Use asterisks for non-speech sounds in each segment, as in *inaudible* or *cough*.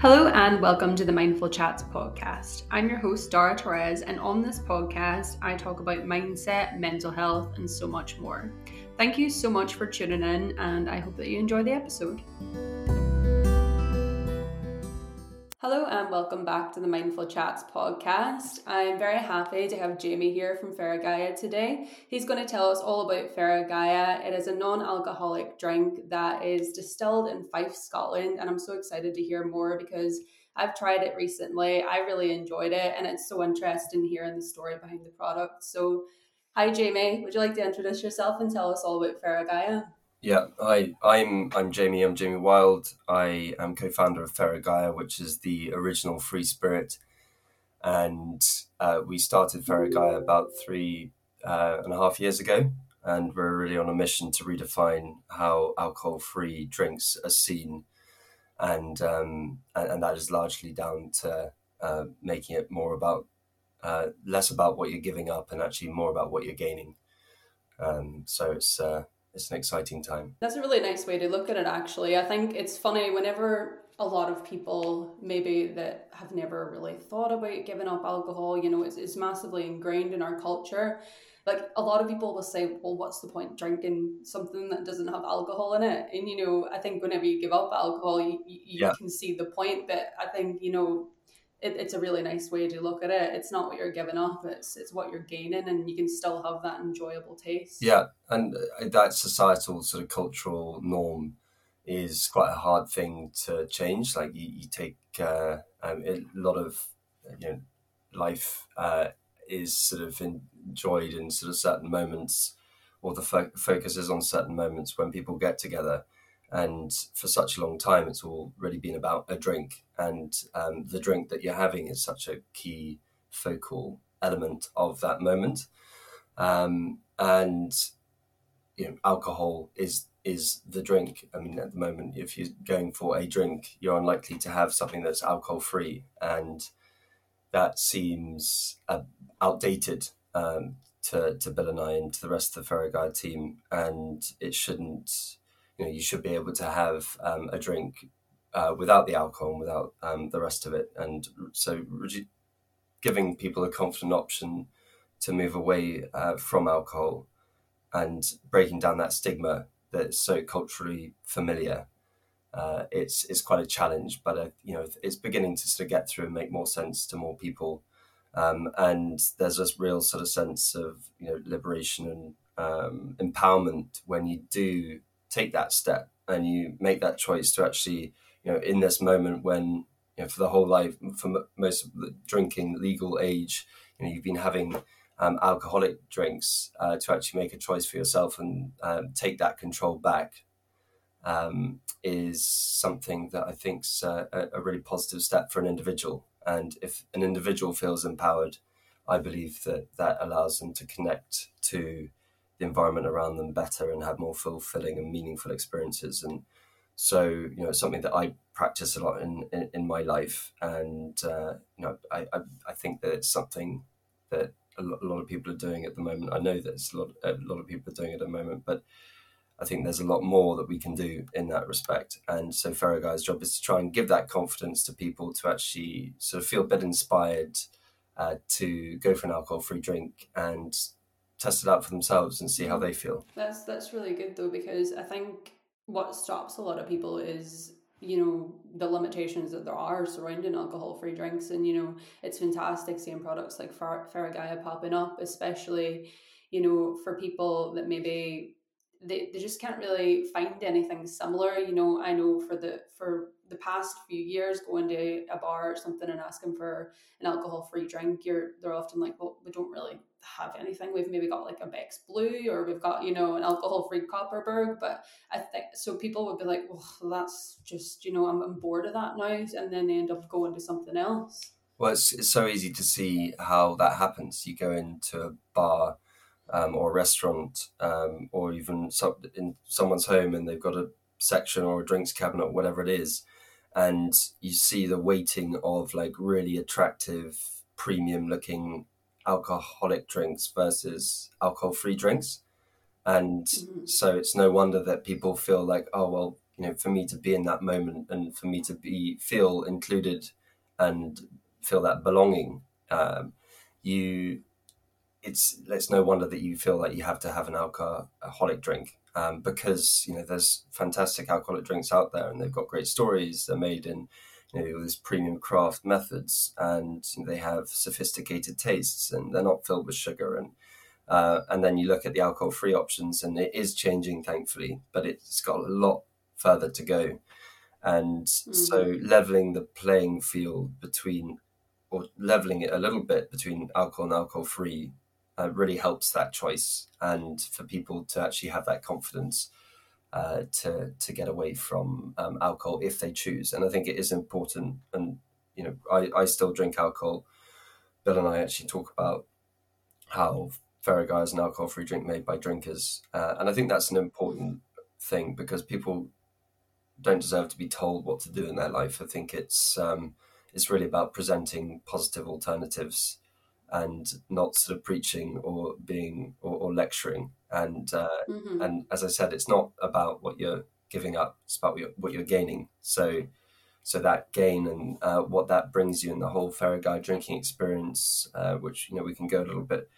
Hello and welcome to the Mindful Chats podcast. I'm your host, Darragh Therese, and on this podcast, I talk about mindset, mental health, and so much more. Thank you so much for tuning in, and I hope that you enjoy the episode. Hello and welcome back to the Mindful Chats podcast. I'm very happy to have Jamie here from Feragaia today. He's going to tell us all about Feragaia. It is a non alcoholic drink that is distilled in Fife, Scotland, and I'm so excited to hear more because I've tried it recently. I really enjoyed it, and it's so interesting hearing the story behind the product. So, hi, Jamie. Would you like to introduce yourself and tell us all about Feragaia? Yeah, hi, I'm I'm Jamie. I'm Jamie Wild. I am co-founder of Feragaia, which is the original free spirit, and uh, we started Feragaia about three uh, and a half years ago, and we're really on a mission to redefine how alcohol-free drinks are seen, and um, and, and that is largely down to uh, making it more about uh, less about what you're giving up and actually more about what you're gaining. Um, so it's uh, it's an exciting time. That's a really nice way to look at it, actually. I think it's funny whenever a lot of people, maybe that have never really thought about giving up alcohol, you know, it's, it's massively ingrained in our culture. Like a lot of people will say, well, what's the point drinking something that doesn't have alcohol in it? And, you know, I think whenever you give up alcohol, you, you, yeah. can see the point. But I think, you know, it, it's a really nice way to look at it. It's not what you're giving up; it's it's what you're gaining, and you can still have that enjoyable taste. Yeah, and uh, that societal sort of cultural norm is quite a hard thing to change. Like you, you take uh, um, a lot of you know life uh, is sort of enjoyed in sort of certain moments, or the fo- focus is on certain moments when people get together and for such a long time it's all really been about a drink. And um, the drink that you're having is such a key focal element of that moment. Um, and you know alcohol is is the drink. I mean at the moment if you're going for a drink you're unlikely to have something that's alcohol free and that seems uh, outdated um, to, to Bill and I and to the rest of the Feragaia team, and it shouldn't you know you should be able to have um, a drink uh, without the alcohol and without um, the rest of it. And so, giving people a confident option to move away uh, from alcohol and breaking down that stigma that's so culturally familiar. Uh, it's it's quite a challenge, but uh, you know it's beginning to sort of get through and make more sense to more people. Um, and there's this real sort of sense of you know liberation and um, empowerment when you do take that step and you make that choice to actually, you know, in this moment when, you know, for the whole life, for most of the drinking legal age, you know, you've been having um, alcoholic drinks uh, to actually make a choice for yourself and um, take that control back um, is something that I think is a, a, really positive step for an individual. And if an individual feels empowered, I believe that that allows them to connect to the environment around them better and have more fulfilling and meaningful experiences. And so, you know, it's something that I practice a lot in, in, in my life. And, uh, you know, I, I, I, think that it's something that a lot, a lot, of people are doing at the moment. I know that a lot, a lot of people are doing at the moment, but I think there's a lot more that we can do in that respect. And so Feragaia's job is to try and give that confidence to people to actually sort of feel a bit inspired uh, to go for an alcohol-free drink and test it out for themselves and see how they feel. That's that's really good though because I think what stops a lot of people is you know the limitations that there are surrounding alcohol-free drinks and you know it's fantastic seeing products like Fer- Feragaia popping up especially you know for people that maybe they, they just can't really find anything similar you know i know for the for the past few years going to a bar or something and asking for an alcohol free drink you're they're often like well we don't really have anything. We've maybe got like a beck's blue or we've got you know an alcohol free Kopparberg but i think so people would be like well that's just you know I'm, I'm bored of that now and then they end up going to something else. Well it's, it's so easy to see how that happens. You go into a bar um, or a restaurant um, or even in someone's home and they've got a section or a drinks cabinet, whatever it is, and you see the weighting of like really attractive, premium looking alcoholic drinks versus alcohol free drinks. And mm-hmm. so it's no wonder that people feel like, oh, well, you know, for me to be in that moment and for me to be feel included and feel that belonging, um, you it's it's no wonder that you feel like you have to have an alcoholic drink um, because you know there's fantastic alcoholic drinks out there and they've got great stories. They're made in you know these premium craft methods and you know, they have sophisticated tastes and they're not filled with sugar and uh, and then you look at the alcohol free options and it is changing thankfully, but it's got a lot further to go. And mm-hmm. so leveling the playing field between or leveling it a little bit between alcohol and alcohol free uh, really helps that choice and for people to actually have that confidence uh, to to get away from um, alcohol if they choose. And I think it is important. And you know, I, I still drink alcohol. Bill and I actually talk about how Feragaia is an alcohol-free drink made by drinkers, uh, and I think that's an important thing because people don't deserve to be told what to do in their life. I think it's um, it's really about presenting positive alternatives and not sort of preaching or being or, or lecturing. And uh, mm-hmm. and as I said, it's not about what you're giving up; it's about what you're, what you're gaining. So so that gain and uh, what that brings you in the whole Feragaia drinking experience, uh, which you know we can go a little bit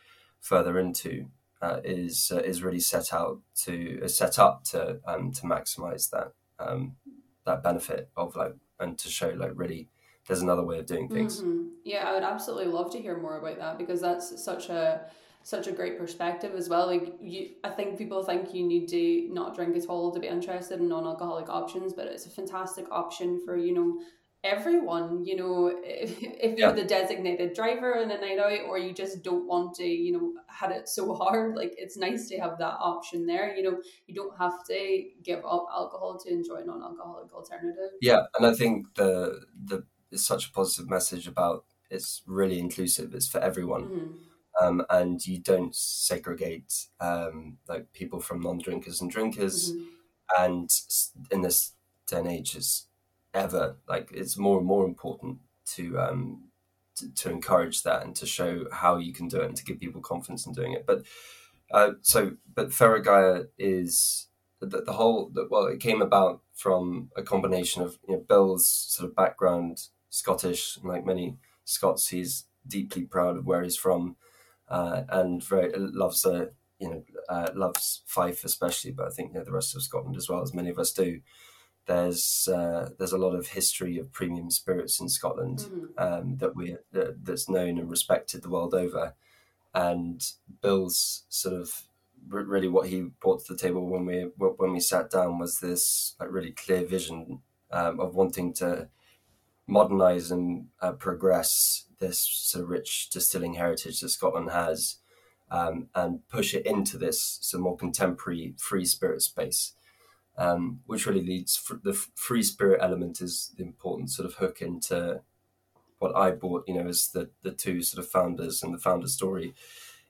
further into, uh, is uh, is really set out to set up to um, to maximize that um, that benefit of like and to show like really there's another way of doing things. Mm-hmm. Yeah, I would absolutely love to hear more about that because that's such a such a great perspective as well. Like you, I think people think you need to not drink at all to be interested in non-alcoholic options, but it's a fantastic option for you know everyone. You know, if, if you're yeah. the designated driver in a night out, or you just don't want to, you know, had it so *laughs* hard. Like it's nice to have that option there. You know, you don't have to give up alcohol to enjoy non-alcoholic alternative. Yeah, and I think the the is such a positive message about it's really inclusive. It's for everyone. Mm-hmm. Um, and you don't segregate um, like people from non-drinkers and drinkers. Mm-hmm. And in this day and age, is ever like it's more and more important to, um, to, to encourage that and to show how you can do it and to give people confidence in doing it. But uh, so, but Feragaia is the, the whole. The, well, it came about from a combination of you know, Bill's sort of background Scottish, like many Scots, he's deeply proud of where he's from, uh, and very loves a you know uh, loves Fife especially, but I think you know, the rest of Scotland as well as many of us do. There's uh, there's a lot of history of premium spirits in Scotland mm-hmm. um, that we that, that's known and respected the world over, and Bill's sort of really what he brought to the table when we when we sat down was this like really clear vision um, of wanting to modernize and uh, progress this sort of rich distilling heritage that Scotland has um, and push it into this sort of more contemporary free spirit space, um, which really leads for the free spirit element is the important sort of hook into what I bought, you know, as the, the two sort of founders and the founder story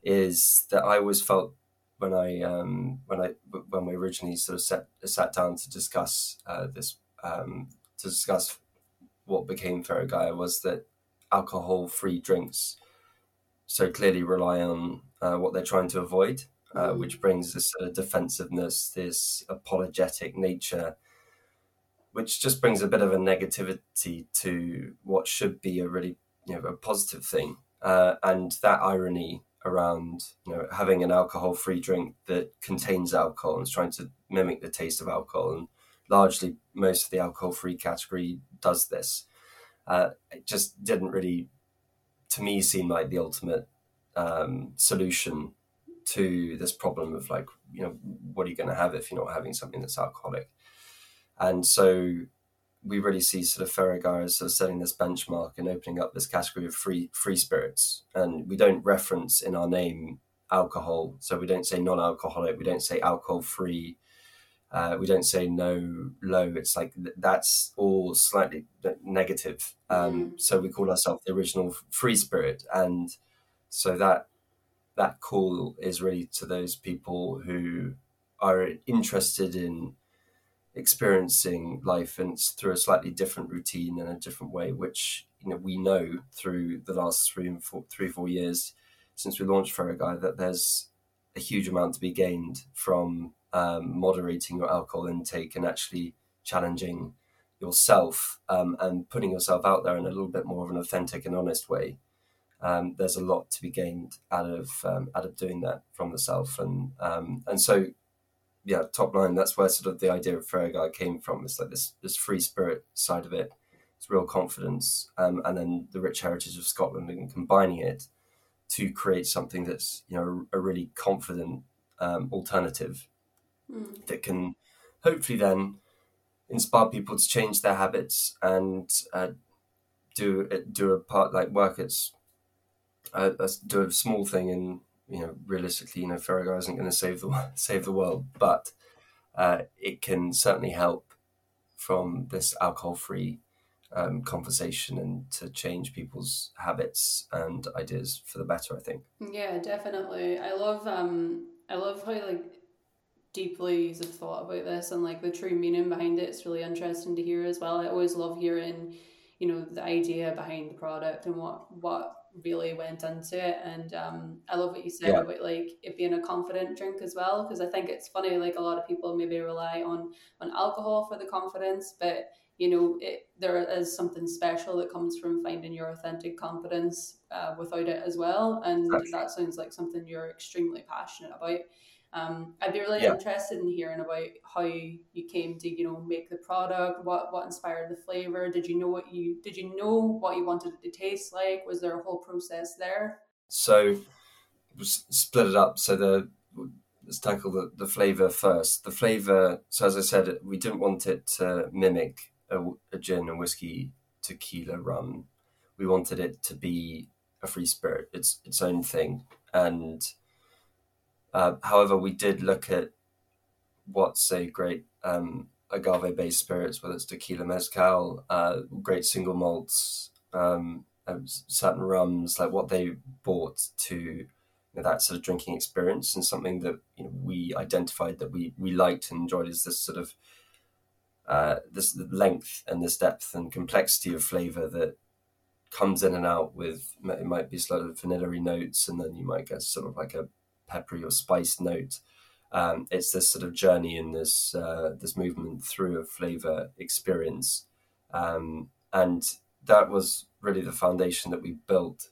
is that I always felt when I um, when I when we originally sort of sat sat down to discuss uh, this um, to discuss what became Feragaia was that alcohol free drinks so clearly rely on uh, what they're trying to avoid, uh, mm. which brings this sort of defensiveness, this apologetic nature, which just brings a bit of a negativity to what should be a really you know a positive thing, uh, and that irony around you know having an alcohol free drink that contains alcohol and is trying to mimic the taste of alcohol and largely most of the alcohol free category does this. Uh, it just didn't really, to me, seem like the ultimate um, solution to this problem of like, you know, what are you going to have if you're not having something that's alcoholic? And so we really see sort of Feragaia as sort of setting this benchmark and opening up this category of free free spirits. And we don't reference in our name alcohol, so we don't say non-alcoholic, we don't say alcohol free, uh, we don't say no low. It's like that's all slightly negative. Um, mm. So we call ourselves the original free spirit, and so that that call is really to those people who are interested in experiencing life and through a slightly different routine and a different way, which you know we know through the last three and four, three four years since we launched Feragaia that there's a huge amount to be gained from um, moderating your alcohol intake and actually challenging yourself um, and putting yourself out there in a little bit more of an authentic and honest way. Um, there's a lot to be gained out of um, out of doing that from the self, and um, and so yeah, top line. That's where sort of the idea of Feragaia came from. It's like this this free spirit side of it. It's real confidence, um, and then the rich heritage of Scotland, and combining it to create something that's you know a, really confident alternative Mm. that can hopefully then inspire people to change their habits and uh, do do a part like work it's uh, do a small thing and you know realistically you know Feragaia isn't going to save the *laughs* save the world but uh, it can certainly help from this alcohol free um, conversation and to change people's habits and ideas for the better I think Yeah, definitely. I love um I love how like deeply you've thought about this and like the true meaning behind it. It's really interesting to hear as well. I always love hearing, you know, the idea behind the product and what what really went into it. And um, I love what you said Yeah. about like it being a confident drink as well because I think it's funny. Like a lot of people maybe rely on on alcohol for the confidence, but you know, it, there is something special that comes from finding your authentic confidence uh, without it as well. And that sounds like something you're extremely passionate about. Um, I'd be really Yeah. interested in hearing about how you came to, you know, make the product. What what inspired the flavor? Did you know what you did you know what you wanted it to taste like? Was there a whole process there? So split it up. So the let's tackle the, the flavor first. The flavor. So as I said, we didn't want it to mimic a, a gin and whiskey tequila rum. We wanted it to be a free spirit, its its own thing. And uh, however, we did look at what's a great um, agave based spirits, whether it's tequila mezcal, uh, great single malts, um, um, certain rums, like what they brought to you know, that sort of drinking experience, and something that you know, we identified that we we liked and enjoyed is this sort of uh, this length and this depth and complexity of flavor that comes in and out with it might be sort of vanilla notes, and then you might get sort of like a peppery or spiced note. Um, it's this sort of journey and this uh, this movement through a flavor experience, um, and that was really the foundation that we built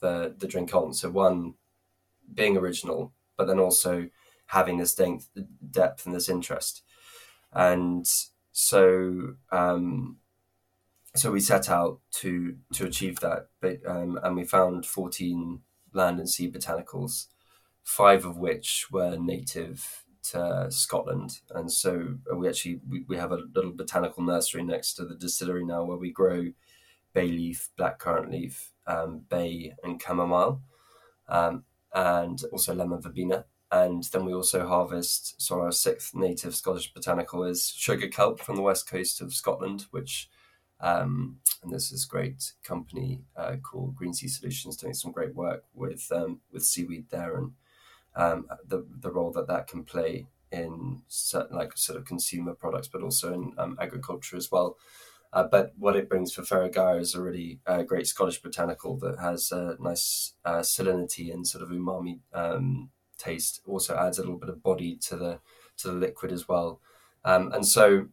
the the drink on. So one, being original, but then also having this depth, depth and this interest, and so um, so we set out to to achieve that, but um, and we found fourteen land and sea botanicals, five of which were native to Scotland, and so we actually we, we have a little botanical nursery next to the distillery now where we grow bay leaf, blackcurrant leaf, um, bay, and chamomile, um, and also lemon verbena. And then we also harvest. So our sixth native Scottish botanical is sugar kelp from the west coast of Scotland, which, um, and this is a great company uh, called Green Sea Solutions doing some great work with um, with seaweed there and um, the the role that that can play in certain like sort of consumer products, but also in um, agriculture as well. Uh, but what it brings for Feragaia is a really uh, great Scottish botanical that has a nice uh, salinity and sort of umami um, taste. Also adds a little bit of body to the to the liquid as well. Um, and so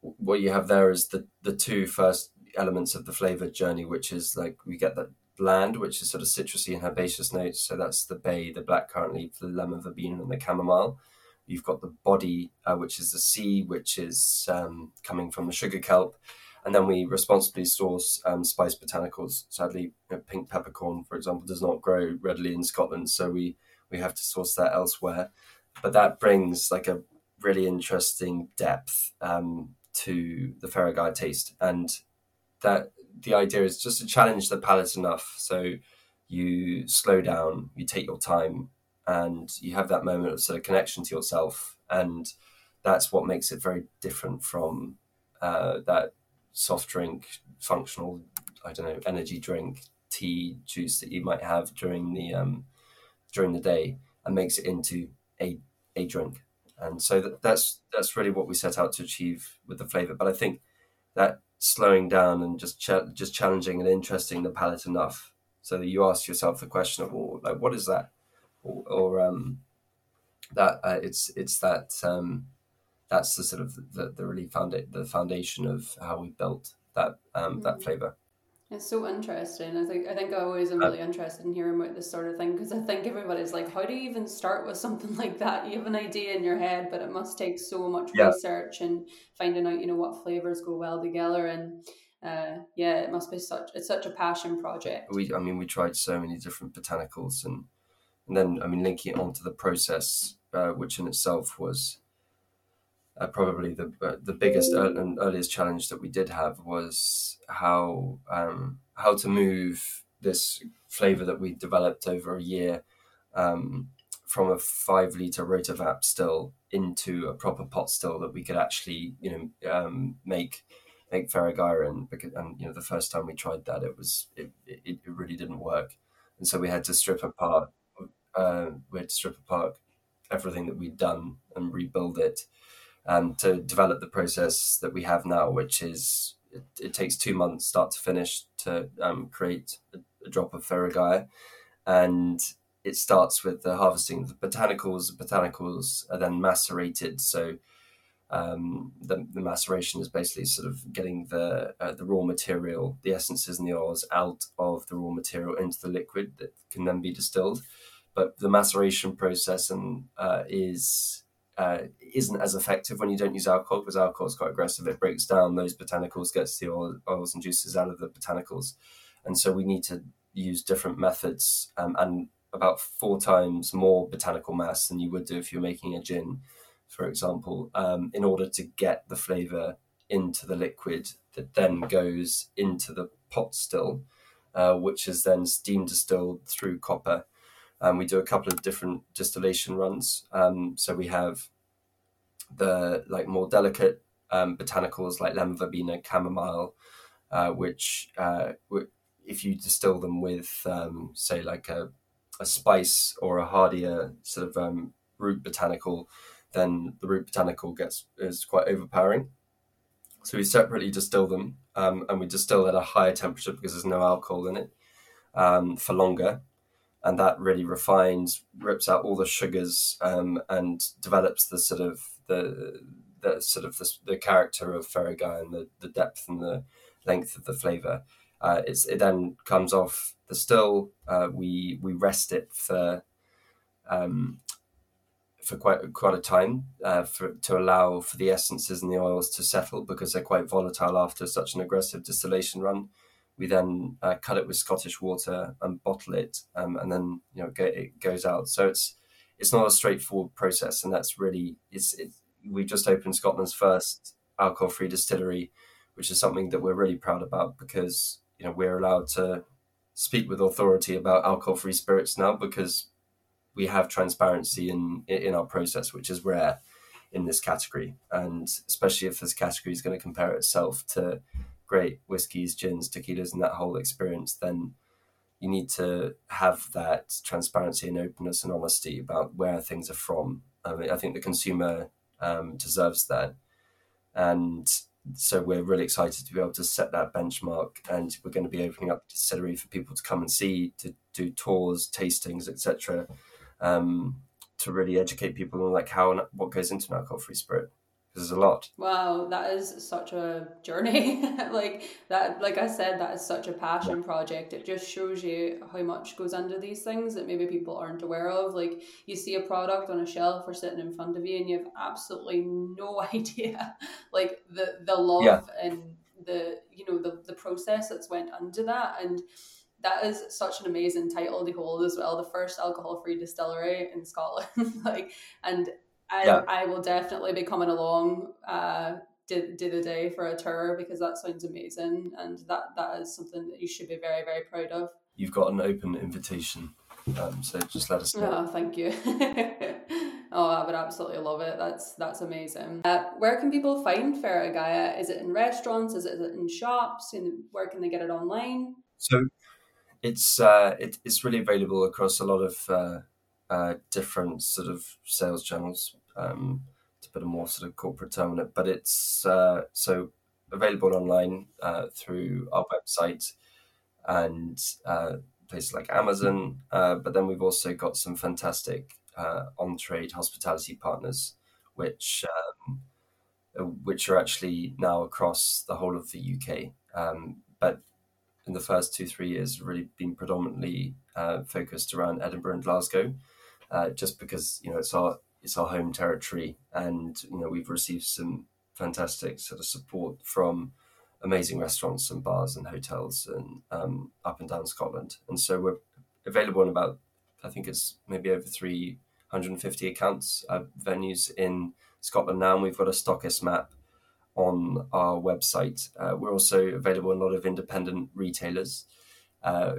what you have there is the the two first elements of the flavor journey, which is like we get that bland, which is sort of citrusy and herbaceous notes. So that's the bay, the blackcurrant leaf, the lemon verbena, and the chamomile. You've got the body, uh, which is the sea, which is um, coming from the sugar kelp. And then we responsibly source um, spice botanicals. Sadly, you know, pink peppercorn, for example, does not grow readily in Scotland, so we, we have to source that elsewhere. But that brings like a really interesting depth um, to the Feragaia taste, and that the idea is just to challenge the palate enough so you slow down, you take your time, and you have that moment of sort of connection to yourself, and that's what makes it very different from uh, that soft drink, functional, I don't know, energy drink, tea, juice that you might have during the um, during the day, and makes it into a a drink. And so that, that's that's really what we set out to achieve with the flavor. But I think that slowing down and just ch- just challenging and interesting the palate enough so that you ask yourself the question of well, like what is that or, or um, that uh, it's it's that um, that's the sort of the, the really found it the foundation of how we built that um, that mm. flavor. It's so interesting. I think I think I always am uh, really interested in hearing about this sort of thing because I think everybody's like, how do you even start with something *laughs* like that? You have an idea in your head, but it must take so much yeah. research and finding out, you know, what flavors go well together. And uh, yeah, it must be such it's such a passion project. We, I mean, we tried so many different botanicals, and and then I mean, linking it onto the process, uh, which in itself was uh, probably the uh, the biggest and earliest challenge that we did have was how um, how to move this flavor that we developed over a year um, from a five liter rotovap still into a proper pot still that we could actually you know um, make make Feragaia because and you know the first time we tried that it was it, it, it really didn't work. And so we had to strip apart uh, we had to strip apart everything that we'd done and rebuild it um, to develop the process that we have now, which is it, it takes two months start to finish to um, create a, a, drop of Feragaia. And it starts with the harvesting of the botanicals. The botanicals are then macerated. So um, the, the, maceration is basically sort of getting the uh, the raw material, the essences and the oils out of the raw material into the liquid that can then be distilled. But the maceration process and uh, is uh, isn't as effective when you don't use alcohol because alcohol is quite aggressive. It breaks down those botanicals, gets the oil, oils and juices out of the botanicals, and so we need to use different methods um, and about four times more botanical mass than you would do if you're making a gin, for example, um, in order to get the flavour into the liquid that then goes into the pot still, uh, which is then steam distilled through copper um, we do a couple of different distillation runs. Um, so we have the like more delicate um, botanicals like lemon verbena, chamomile, uh, which uh, if you distill them with um, say like a, a spice or a hardier sort of um, root botanical, then the root botanical gets is quite overpowering. So we separately distill them, um, and we distill at a higher temperature because there's no alcohol in it for longer and that really refines, rips out all the sugars, um, and develops the sort of the the sort of the, the character of Feragaia and the, the depth and the length of the flavor. Uh, it then comes off the still. Uh, we we rest it for um, for quite quite a time uh, for to allow for the essences and the oils to settle because they're quite volatile after such an aggressive distillation run. We then uh, cut it with Scottish water and bottle it, um, and then you know it goes out. So it's it's not a straightforward process, and that's really it's it, we just opened Scotland's first alcohol-free distillery, which is something that we're really proud about because you know we're allowed to speak with authority about alcohol-free spirits now because we have transparency in in our process, which is rare in this category, and especially if this category is going to compare itself to great whiskies, gins, tequilas, and that whole experience, then you need to have that transparency and openness and honesty about where things are from. I mean, I think the consumer um, deserves that, and so we're really excited to be able to set that benchmark. And we're going to be opening up the distillery for people to come and see, to do tours, tastings, etc., um, to really educate people on like how and what goes into an alcohol-free spirit there's a lot. Wow, that is such a journey. *laughs* like that, like I said, that is such a passion yeah. project. It just shows you how much goes under these things that maybe people aren't aware of. Like you see a product on a shelf or sitting in front of you, and you have absolutely no *laughs* idea, like the the love yeah. and the you know the the process that's went under that and that is such an amazing title to hold as well. The first alcohol free distillery in Scotland, *laughs* like, and I, yeah. I will definitely be coming along uh, did a day for a tour because that sounds amazing and that that is something that you should be very very proud of. You've got an open invitation um, so just let us know. Oh thank you. *laughs* Oh i would absolutely love it. That's that's amazing. Uh, where can people find Feragaia is it in restaurants? Is it in shops? And where can they get it online? So it's uh, it, it's really available across a lot of uh, uh, different sort of sales channels um, to put a more sort of corporate term on it. But it's uh, so available online uh, through our website and uh, places like Amazon. Uh, but then we've also got some fantastic uh, on trade hospitality partners, which um, which are actually now across the whole of the UK. Um, but in the first two three years, really been predominantly uh, focused around Edinburgh and Glasgow, uh, just because you know it's our it's our home territory, and you know we've received some fantastic sort of support from amazing restaurants and bars and hotels and um, up and down Scotland, and so we're available in about I think it's maybe over three hundred and fifty accounts uh, venues in Scotland now, and we've got a stockist map on our website. Uh, we're also available in a lot of independent retailers, uh,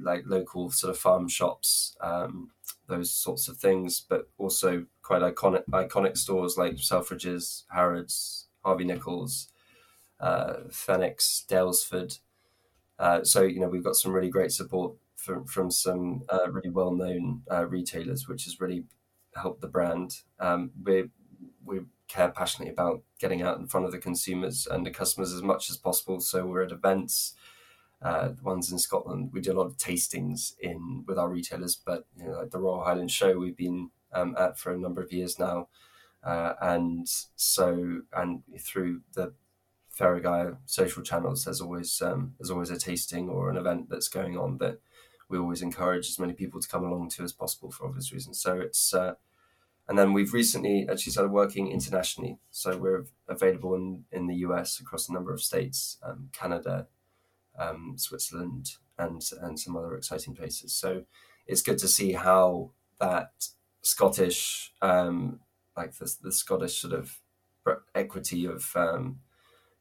like local sort of farm shops, um, those sorts of things, but also quite iconic iconic stores like Selfridges, Harrods, Harvey Nichols, uh, Phoenix, Daylesford. Uh, so you know we've got some really great support from from some uh, really well known uh, retailers, which has really helped the brand. Um, we we care passionately about getting out in front of the consumers and the customers as much as possible. So we're at events, uh, the ones in Scotland. We do a lot of tastings in with our retailers, but you know, like the Royal Highland Show, we've been um, at for a number of years now, uh, and so and through the Feragaia social channels, there's always um, there's always a tasting or an event that's going on that we always encourage as many people to come along to as possible for obvious reasons. So it's uh, and then we've recently actually started working internationally. So we're available in, in the US across a number of states, um, Canada, um, Switzerland, and and some other exciting places. So it's good to see how that Scottish, um, like the, the Scottish sort of equity of um,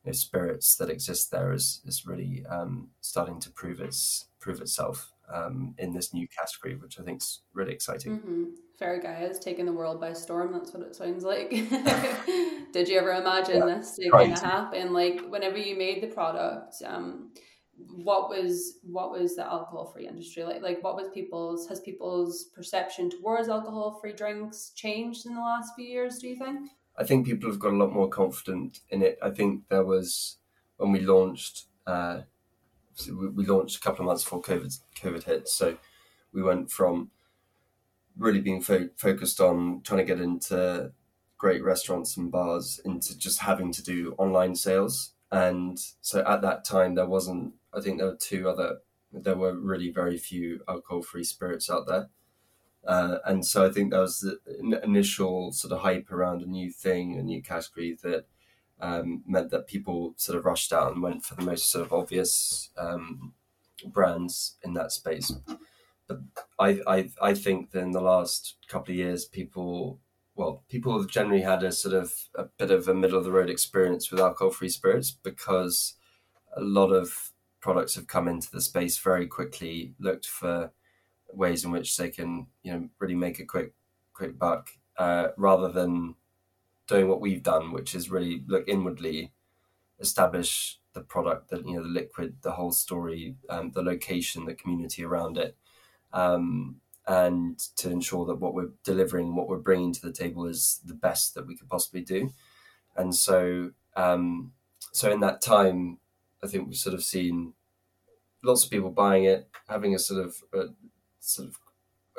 you know, spirits that exist there is is really um, starting to prove its prove itself um, in this new category, which I think is really exciting. Mm-hmm. Feragaia has taken the world by storm. That's what it sounds like. *laughs* Did you ever imagine yeah, this to kind of happen? Like whenever you made the product, um, what was what was the alcohol free industry like? Like what was people's has people's perception towards alcohol free drinks changed in the last few years? Do you think? I think people have got a lot more confident in it. I think there was when we launched. Uh, we launched a couple of months before COVID COVID hit, so we went from really being fo- focused on trying to get into great restaurants and bars into just having to do online sales. And so at that time, there wasn't, I think there were two other, there were really very few alcohol free spirits out there. Uh, and so I think that was the initial sort of hype around a new thing, a new category that um, meant that people sort of rushed out and went for the most sort of obvious um, brands in that space. But I, I I think that in the last couple of years, people well, people have generally had a sort of a bit of a middle of the road experience with alcohol free spirits because a lot of products have come into the space very quickly, looked for ways in which they can you know really make a quick quick buck uh, rather than doing what we've done, which is really look inwardly, establish the product, that you know the liquid, the whole story, um, the location, the community around it, um, and to ensure that what we're delivering, what we're bringing to the table is the best that we could possibly do. And so, um, so in that time, I think we've sort of seen lots of people buying it, having a sort of a sort of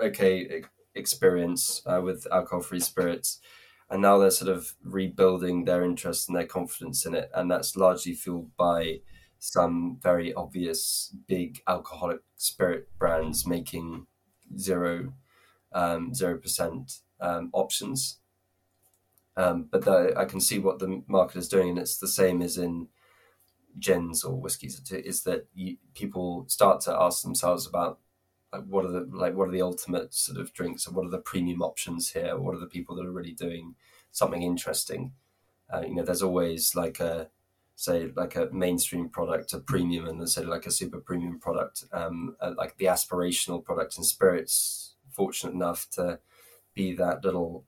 okay experience uh, with alcohol-free spirits, and now they're sort of rebuilding their interest and their confidence in it, and that's largely fueled by some very obvious big alcoholic spirit brands making zero um, zero percent um, options. Um, but the, I can see what the market is doing, and it's the same as in gins or whiskies. Is that you, people start to ask themselves about like what are the like what are the ultimate sort of drinks, and what are the premium options here? What are the people that are really doing something interesting? Uh, you know, there's always like a say like a mainstream product, a premium, and then say like a super premium product, um, uh, like the aspirational product And spirits. Fortunate enough to be that little,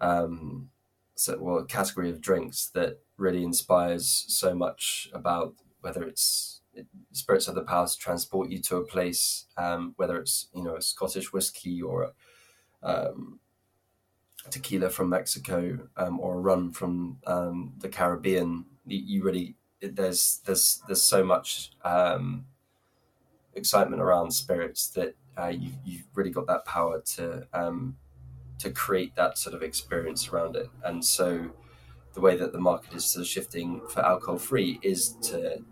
um, so well category of drinks that really inspires so much about whether it's spirits have the power to transport you to a place, um, whether it's you know a Scottish whiskey or a, um, tequila from Mexico um, or a rum from um, the Caribbean. You really there's there's there's so much um, excitement around spirits that uh, you you've really got that power to um, to create that sort of experience around it, and so the way that the market is sort of shifting for alcohol free is to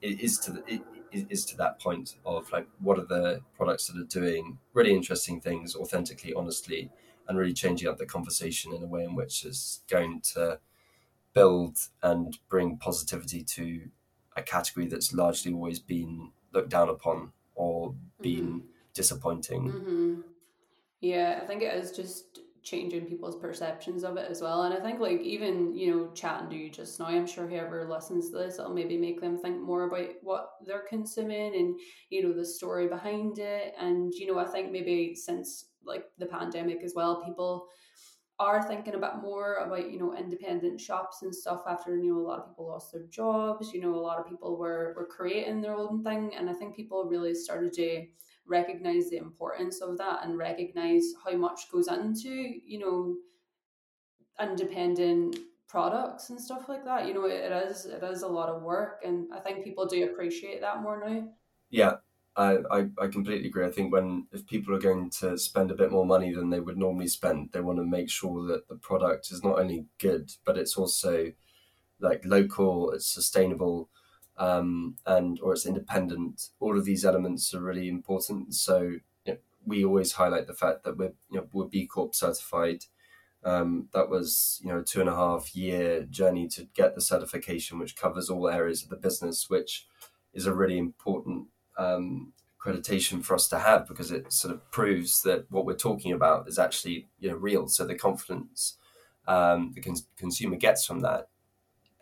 is to the, is to that point of like what are the products that are doing really interesting things authentically honestly and really changing up the conversation in a way in which is going to build and bring positivity to a category that's largely always been looked down upon or been mm-hmm. disappointing. Mm-hmm. Yeah, I think it is just changing people's perceptions of it as well. And I think like even, you know, chatting to you just now, I'm sure whoever listens to this, it'll maybe make them think more about what they're consuming and, you know, the story behind it. And, you know, I think maybe since like the pandemic as well, people are thinking a bit more about you know independent shops and stuff after you know a lot of people lost their jobs you know a lot of people were were creating their own thing and i think people really started to recognize the importance of that and recognize how much goes into you know independent products and stuff like that you know it, it is it is a lot of work and i think people do appreciate that more now yeah I, I, I completely agree. I think when if people are going to spend a bit more money than they would normally spend, they want to make sure that the product is not only good, but it's also like local, it's sustainable, um, and or it's independent. All of these elements are really important. So you know, we always highlight the fact that we're you know, we're B Corp certified. Um, that was you know a two and a half year journey to get the certification, which covers all areas of the business, which is a really important um, accreditation for us to have because it sort of proves that what we're talking about is actually you know real. So the confidence um, the cons- consumer gets from that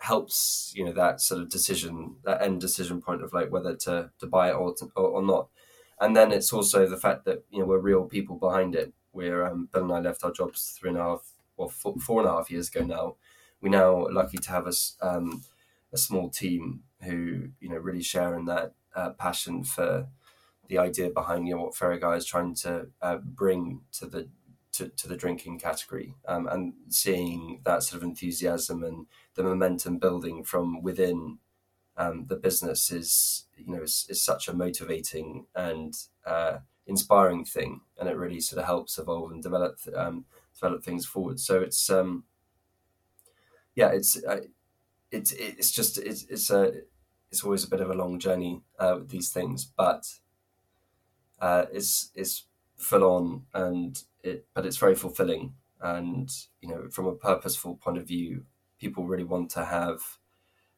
helps you know that sort of decision that end decision point of like whether to to buy it or to, or, or, not. And then it's also the fact that you know we're real people behind it. We're um, bill and i left our jobs three and a half well four, four and a half years ago now. We're now lucky to have a, um, a small team who you know really share in that uh, passion for the idea behind you know what Feragaia is trying to uh, bring to the to, to the drinking category um, and seeing that sort of enthusiasm and the momentum building from within um, the business is you know is, is such a motivating and uh, inspiring thing and it really sort of helps evolve and develop um, develop things forward. So it's um yeah it's uh, it's it's just it's it's a it's always a bit of a long journey uh, with these things, but uh, it's it's full on and it, but it's very fulfilling. And you know, from a purposeful point of view, people really want to have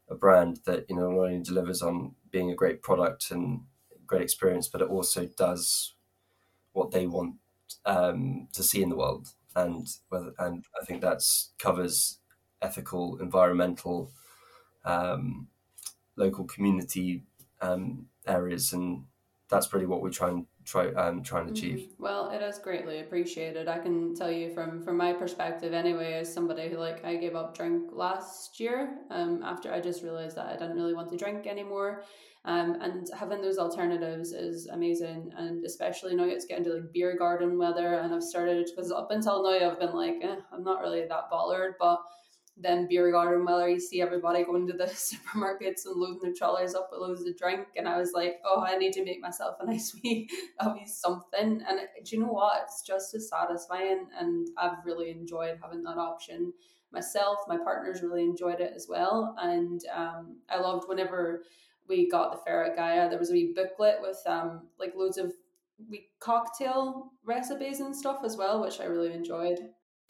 a brand that you know not only delivers on being a great product and great experience, but it also does what they want um, to see in the world. And whether and I think that's covers ethical, environmental, um, local community um, areas, and that's really what we try and try um, try and achieve. Mm-hmm. Well, it is greatly appreciated. I can tell you from from my perspective, anyway, as somebody who like I gave up drink last year um, after I just realized that I didn't really want to drink anymore. Um, and having those alternatives is amazing, and especially now it's getting to like beer garden weather, and I've started because up until now I've been like, eh, I'm not really that bothered, but then beer garden weather, you see everybody going to the *laughs* supermarkets and loading their trolleys up with loads of drink. And I was like, oh, I need to make myself a *laughs* nice wee, a wee something. And do you know what? It's just as satisfying. And I've really enjoyed having that option myself. My partners really enjoyed it as well. And um, I loved whenever we got the Feragaia, there was a wee booklet with um, like loads of wee cocktail recipes and stuff as well, which I really enjoyed.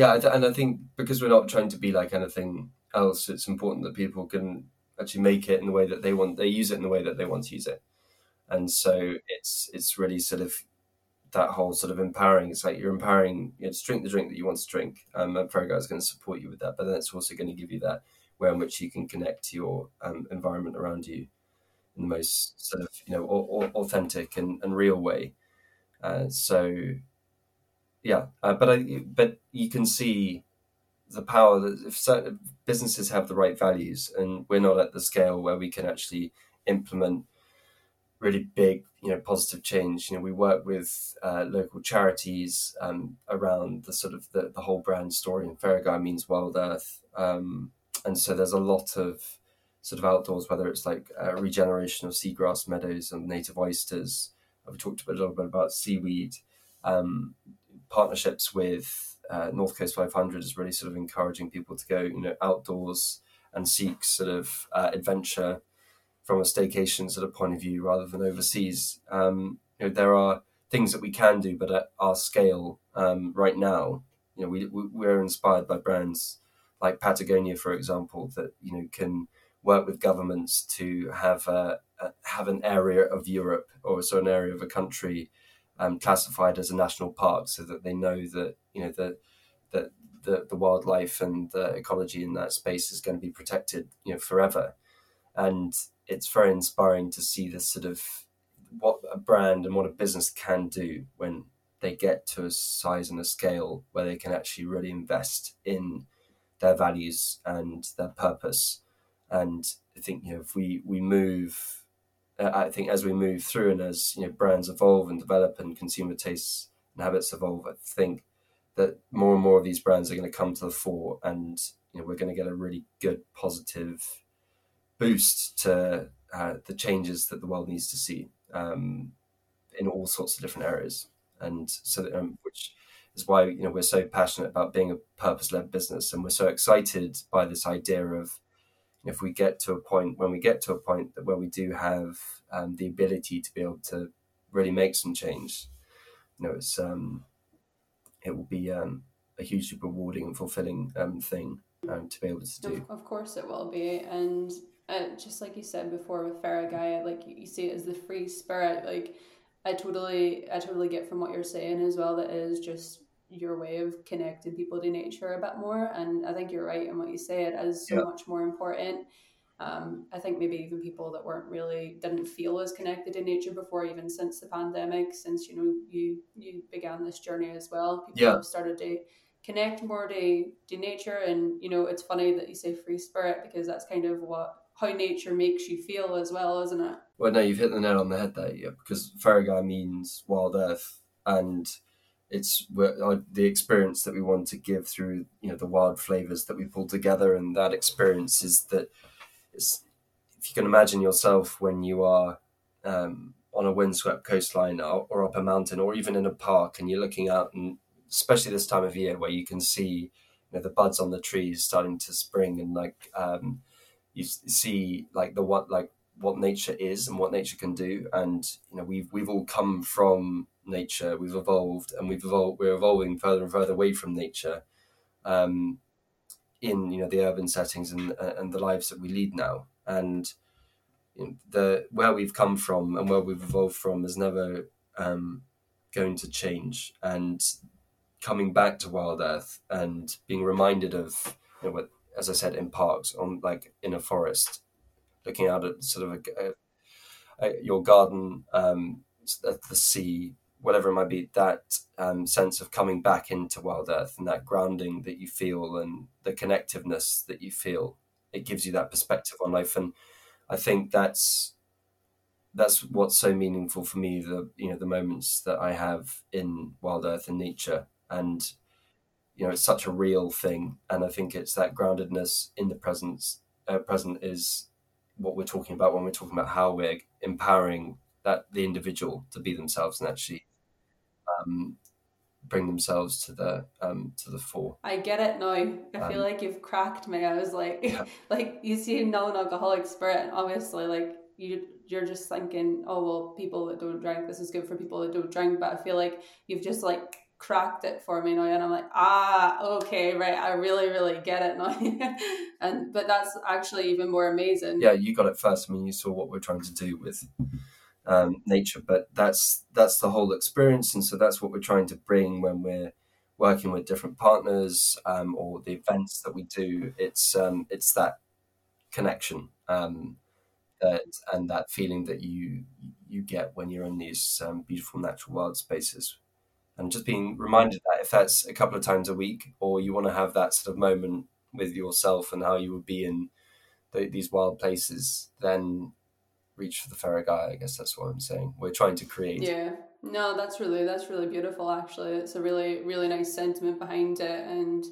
Yeah, and I think because we're not trying to be like anything else, it's important that people can actually make it in the way that they want. They use it in the way that they want to use it, and so it's it's really sort of that whole sort of empowering. It's like you're empowering you know, to drink the drink that you want to drink. Um, and Feragaia is going to support you with that, but then it's also going to give you that way in which you can connect to your um, environment around you in the most sort of you know authentic and, and real way. Uh, so yeah, uh, but I but you can see the power that if certain businesses have the right values, and we're not at the scale where we can actually implement really big, you know, positive change. You know, we work with uh, local charities um, around the sort of the, the whole brand story. And Feragaia means Wild Earth, um, and so there's a lot of sort of outdoors, whether it's like uh, regeneration of seagrass meadows and native oysters. we've talked a little bit about seaweed. Um, partnerships with uh, North Coast 500 is really sort of encouraging people to go, you know, outdoors and seek sort of uh, adventure from a staycation sort of point of view rather than overseas. Um, you know, there are things that we can do, but at our scale um, right now, you know, we we're inspired by brands like Patagonia, for example, that you know can work with governments to have a, a have an area of Europe or so an area of a country um, classified as a national park, so that they know that you know that that the, the wildlife and the ecology in that space is going to be protected, you know, forever. And it's very inspiring to see this sort of what a brand and what a business can do when they get to a size and a scale where they can actually really invest in their values and their purpose. And I think you know if we we move, uh, I think as we move through and as you know brands evolve and develop and consumer tastes and habits evolve, I think that more and more of these brands are going to come to the fore, and you know we're going to get a really good positive boost to uh, the changes that the world needs to see um, in all sorts of different areas, and so um, which is why you know we're so passionate about being a purpose-led business, and we're so excited by this idea of if we get to a point when we get to a point that where we do have um, the ability to be able to really make some change, you know, it's um, it will be um, a hugely rewarding and fulfilling um, thing um, to be able to do. Of, course, it will be, and uh, just like you said before with Feragaia, like you see it as the free spirit. Like I totally, I totally get from what you're saying as well. That is just your way of connecting people to nature a bit more, and I think you're right in what you say. It is so yeah. much more important. Um, I think maybe even people that weren't really didn't feel as connected to nature before, even since the pandemic, since you know you you began this journey as well. People yeah. have started to connect more to to nature, and you know it's funny that you say free spirit because that's kind of what how nature makes you feel as well, isn't it? Well, no, you've hit the nail on the head there, yeah, because Feragaia means wild earth, and it's the experience that we want to give through you know the wild flavors that we pull together, and that experience is that it's, if you can imagine yourself when you are um, on a windswept coastline or, or, up a mountain or even in a park and you're looking out and especially this time of year where you can see you know the buds on the trees starting to spring and like um, you see like the what like what nature is and what nature can do. And you know we've we've all come from nature we've evolved and we've evolved we're evolving further and further away from nature um, in you know the urban settings and and the lives that we lead now. And you know, the where we've come from and where we've evolved from is never um, going to change. And coming back to wild earth and being reminded of you know what as i said in parks on like in a forest looking out at sort of a, a, a, your garden um, at the sea whatever it might be, that um, sense of coming back into wild earth and that grounding that you feel and the connectiveness that you feel, it gives you that perspective on life. And I think that's that's what's so meaningful for me. The you know the moments that I have in wild earth and nature, and you know it's such a real thing. And I think it's that groundedness in the presence. Uh, present is what we're talking about when we're talking about how we're empowering that the individual to be themselves and actually um, bring themselves to the um, to the fore. I get it now. I um, feel like you've cracked me. I was like, yeah. *laughs* like you see a non-alcoholic spirit, and obviously, like you you're just thinking, oh well, people that don't drink, this is good for people that don't drink. But I feel like you've just like cracked it for me now, and I'm like, ah, okay, right. I really, really get it now. *laughs* and but that's actually even more amazing. Yeah, you got it first. I mean, you saw what we're trying to do with um, nature. But that's that's the whole experience, and so that's what we're trying to bring when we're working with different partners um, or the events that we do. It's um, it's that connection um, that and that feeling that you you get when you're in these um, beautiful natural wild spaces. And just being reminded that if that's a couple of times a week, or you want to have that sort of moment with yourself and how you would be in the, these wild places, then reach for the Feragaia. I guess that's what I'm saying. We're trying to create. Yeah. No, that's really that's really beautiful. Actually, it's a really really nice sentiment behind it, and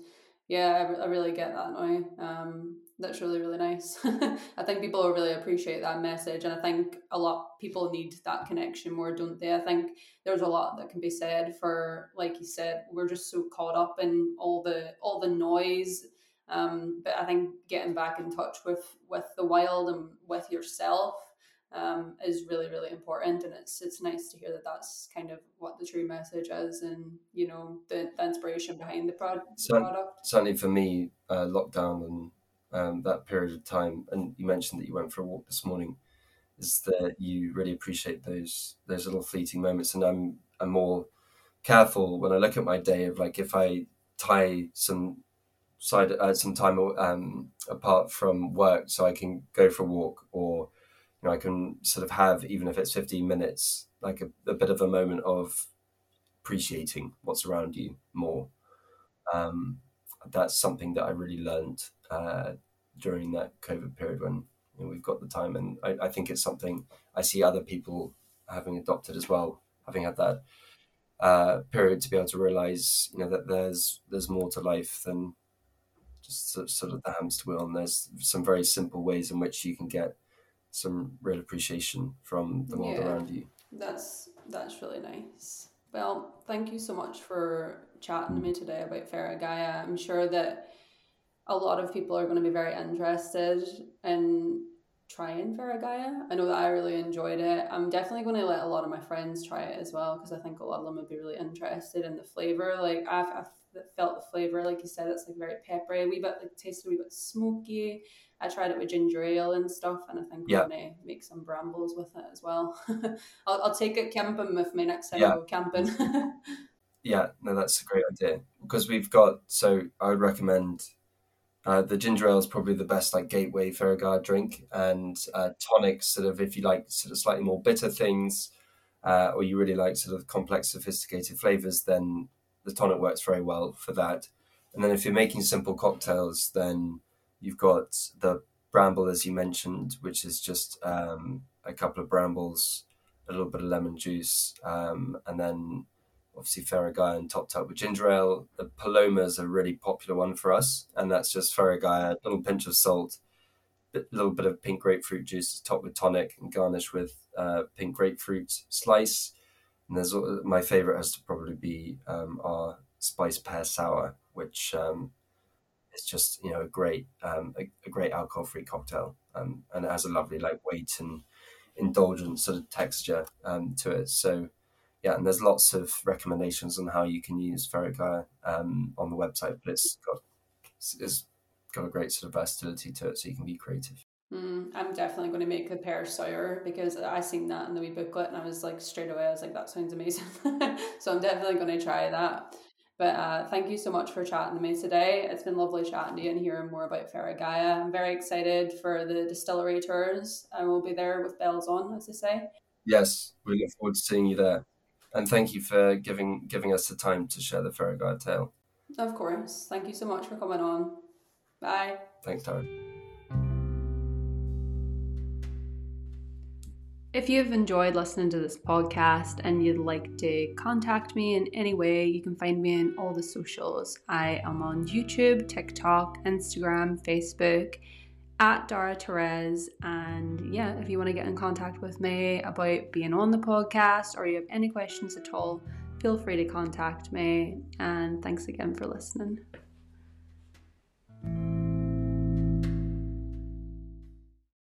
yeah, I, I really get that now. Um, that's really really nice *laughs* i think people really appreciate that message and i think a lot people need that connection more don't they i think there's a lot that can be said for like you said we're just so caught up in all the all the noise um, but i think getting back in touch with with the wild and with yourself um, is really really important and it's it's nice to hear that that's kind of what the true message is and you know the, the inspiration behind the product, product. certainly for me uh, lockdown and um, that period of time, and you mentioned that you went for a walk this morning, is that you really appreciate those those little fleeting moments. And I'm I'm more careful when I look at my day of like if I tie some side uh, some time um, apart from work so I can go for a walk or you know I can sort of have even if it's 15 minutes like a, a bit of a moment of appreciating what's around you more um, that's something that I really learned uh, during that COVID period when you know, we've got the time. And I, I, think it's something I see other people having adopted as well, having had that uh, period to be able to realize, you know, that there's there's more to life than just sort of the hamster wheel. And there's some very simple ways in which you can get some real appreciation from the world yeah, around you. That's that's really nice. Well, thank you so much for chatting mm. to me today about Feragaia. I'm sure that a lot of people are going to be very interested in trying Feragaia. I know that I really enjoyed it. I'm definitely going to let a lot of my friends try it as well because I think a lot of them would be really interested in the flavor. Like I've, I've felt the flavor, like you said, it's like very peppery, a wee bit like tasted a wee bit smoky. I tried it with ginger ale and stuff, and I think yeah. I'm gonna make some brambles with it as well. *laughs* I'll, I'll take it camping with me next time yeah. I go camping. *laughs* yeah, no, that's a great idea because we've got. So I would recommend uh, the ginger ale is probably the best like gateway Feragaia drink, and uh, tonics sort of if you like sort of slightly more bitter things, uh, or you really like sort of complex, sophisticated flavors, then the tonic works very well for that. And then if you're making simple cocktails, then you've got the bramble as you mentioned, which is just um, a couple of brambles, a little bit of lemon juice, um, and then obviously Feragaia and topped up with ginger ale. The Paloma is a really popular one for us, and that's just Feragaia, a little pinch of salt, a little bit of pink grapefruit juice topped with tonic and garnished with uh, pink grapefruit slice. And there's my favorite has to probably be um, our spice pear sour, which um, is just you know a great um, a, a, great alcohol free cocktail, um, and it has a lovely like weight and indulgent sort of texture um, to it. So yeah, and there's lots of recommendations on how you can use Feragaia um, on the website, but it's got it's got a great sort of versatility to it, so you can be creative. Mm, I'm definitely going to make the pear sour because I seen that in the wee booklet and I was like straight away I was like that sounds amazing. *laughs* so I'm definitely going to try that. But uh, thank you so much for chatting to me today. It's been lovely chatting to you and hearing more about Feragaia. I'm very excited for the distillery tours. I will be there with bells on, as they say. Yes, we look forward to seeing you there and thank you for giving giving us the time to share the Feragaia tale. Of course. Thank you so much for coming on. Bye. Thanks, Darragh. If you've enjoyed listening to this podcast and you'd like to contact me in any way, you can find me in all the socials. I am on YouTube, TikTok, Instagram, Facebook at Darragh Therese. And yeah, if you want to get in contact with me about being on the podcast or you have any questions at all, feel free to contact me. And thanks again for listening.